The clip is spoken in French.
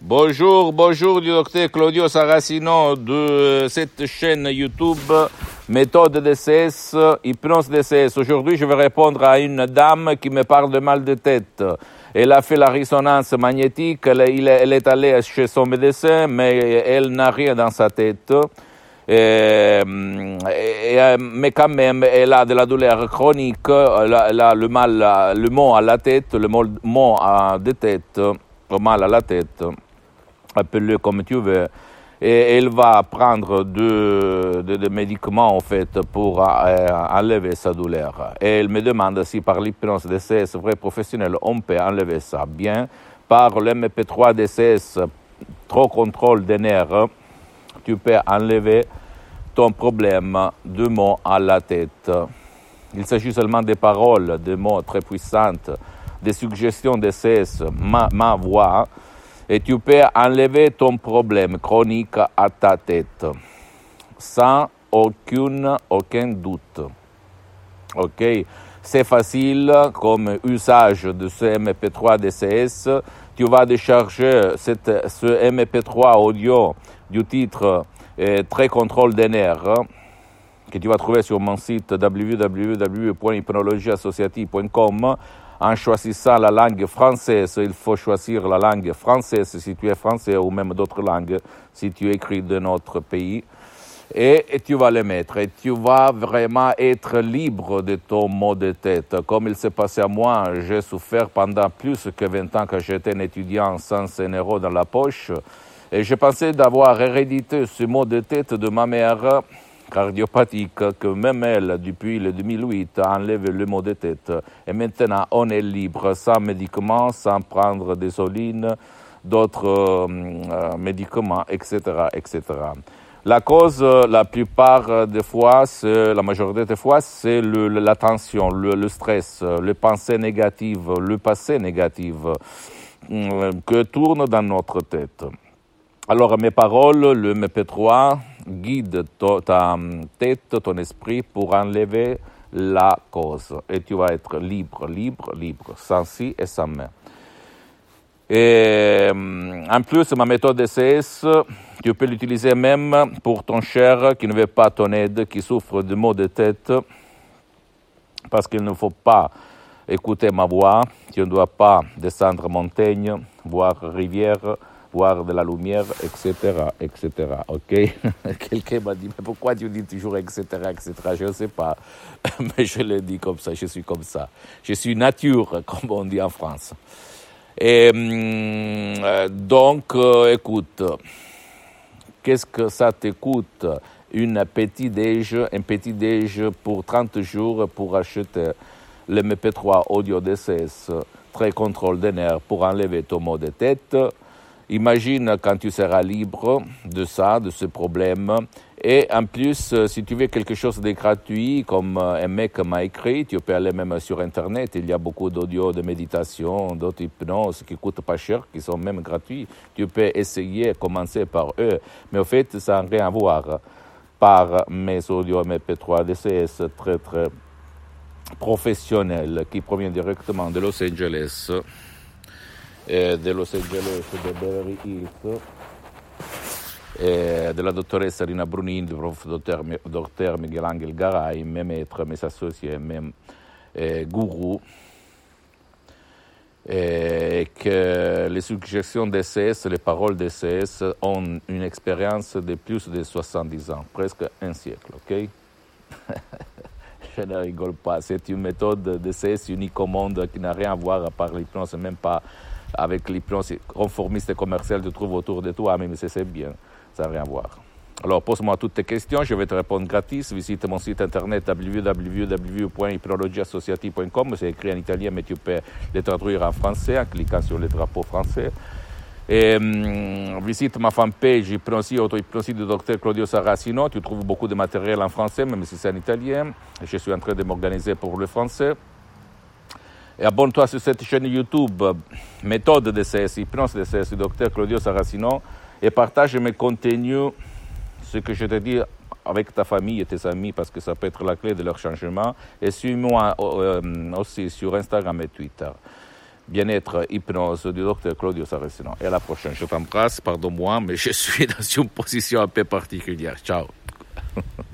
Bonjour, bonjour du docteur Claudio Saracino de cette chaîne YouTube Méthode DCS, Hypnose DCS. Aujourd'hui, je vais répondre à une dame qui me parle de mal de tête. Elle a fait la résonance magnétique, elle, est allée chez son médecin, mais elle n'a rien dans sa tête. Et, mais quand même, elle a de la douleur chronique, elle a, le mal, le mot à la tête, le mot à le mal à la tête appelle-le comme tu veux. Et elle va prendre des médicaments en fait pour euh, enlever sa douleur. Et elle me demande si par l'hypnose DCS vrai professionnel on peut enlever ça bien. Par l'MP3 DCS, trop contrôle des nerfs, tu peux enlever ton problème de mots à la tête. Il s'agit seulement des paroles, des mots très puissantes, des suggestions DCS, ma, ma voix et tu peux enlever ton problème chronique à ta tête sans aucun doute. Ok? C'est facile comme usage de ce MP3 DCS. Tu vas décharger cette, ce MP3 audio du titre euh, Très contrôle des nerfs que tu vas trouver sur mon site www.hypnologieassociative.com en choisissant la langue française, il faut choisir la langue française si tu es français ou même d'autres langues si tu écris de notre pays. Et, tu vas le mettre et tu vas vraiment être libre de ton mot de tête. Comme il s'est passé à moi, j'ai souffert pendant plus que 20 ans que j'étais un étudiant sans un euro dans la poche. Et je pensais d'avoir hérédité ce mot de tête de ma mère cardiopathique que même elle, depuis le 2008, a enlevé le mot de tête. Et maintenant, on est libre, sans médicaments, sans prendre des olines, d'autres euh, euh, médicaments, etc., etc. La cause, la plupart des fois, la majorité des fois, c'est la tension, le, le, stress, les pensées négatives, le passé négatif euh, que tourne dans notre tête. Alors mes paroles, le MP3, guide ta tête, ton esprit pour enlever la cause. Et tu vas être libre, libre, libre, sans si et sans main. Et euh, en plus, ma méthode DCS, tu peux l'utiliser même pour ton cher qui ne veut pas ton aide, qui souffre de maux de tête, parce qu'il ne faut pas écouter ma voix, tu ne dois pas descendre montagne, voir rivière, voir de la lumière, etc., etc. Ok? Quelqu'un m'a dit, mais pourquoi tu dis toujours etc., etc. Je ne sais pas, mais je le dis comme ça, je suis comme ça. Je suis nature, comme on dit en France. Et hum, euh, donc, euh, écoute, qu'est-ce que ça te coûte une petit déj, un petit déj pour 30 jours pour acheter le MP3 audio DCS, très contrôle des nerfs pour enlever ton mot de tête Imagine quand tu seras libre de ça, de ce problème. Et en plus, euh, si tu veux quelque chose de gratuit, comme euh, un mec m'a écrit, tu peux aller même sur Internet. Il y a beaucoup d'audio de méditation, d'autres hypnoses qui coûtent pas cher, qui sont même gratuits. Tu peux essayer, commencer par eux. Mais au fait, ça n'a rien à voir par mes audios MP3 DCS très très professionnels qui proviennent directement de Los Angeles eh, dello Angeles de Beverly Hills, eh, della dottoressa Rina Brunin, du prof docteur Miguel Angel Garay, mes maîtres, mes associés, mes eh, gourous, et que les suggestions d'ECS, les paroles d'ECS ont une expérience de plus de 70 ans, presque un siècle, ok? Je ne rigole pas, c'est une méthode d'ECS unique au monde qui n'a rien à voir à part l'hypnose, même pas avec l'hypnose conformiste et commerciale que tu trouves autour de toi, mais c'est bien, ça n'a rien à voir. Alors pose-moi toutes tes questions, je vais te répondre gratis. Visite mon site internet www.hypnologieassociative.com, c'est écrit en italien, mais tu peux le traduire en français en cliquant sur le drapeau français. Et, hum, visite ma fanpage Hypnosie, auto-hypnosie du docteur Claudio Saracino. Tu trouves beaucoup de matériel en français, même si c'est en italien. Je suis en train de m'organiser pour le français. Et abonne-toi sur cette chaîne YouTube, méthode de CS, hypnose de CS, docteur Claudio Saracino, et partage mes contenus, ce que je te dis avec ta famille et tes amis, parce que ça peut être la clé de leur changement. Et suis-moi euh, aussi sur Instagram et Twitter. Bien-être hypnose du docteur Claudio Saracino. Et à la prochaine. Je t'embrasse, pardon-moi, mais je suis dans une position un peu particulière. Ciao.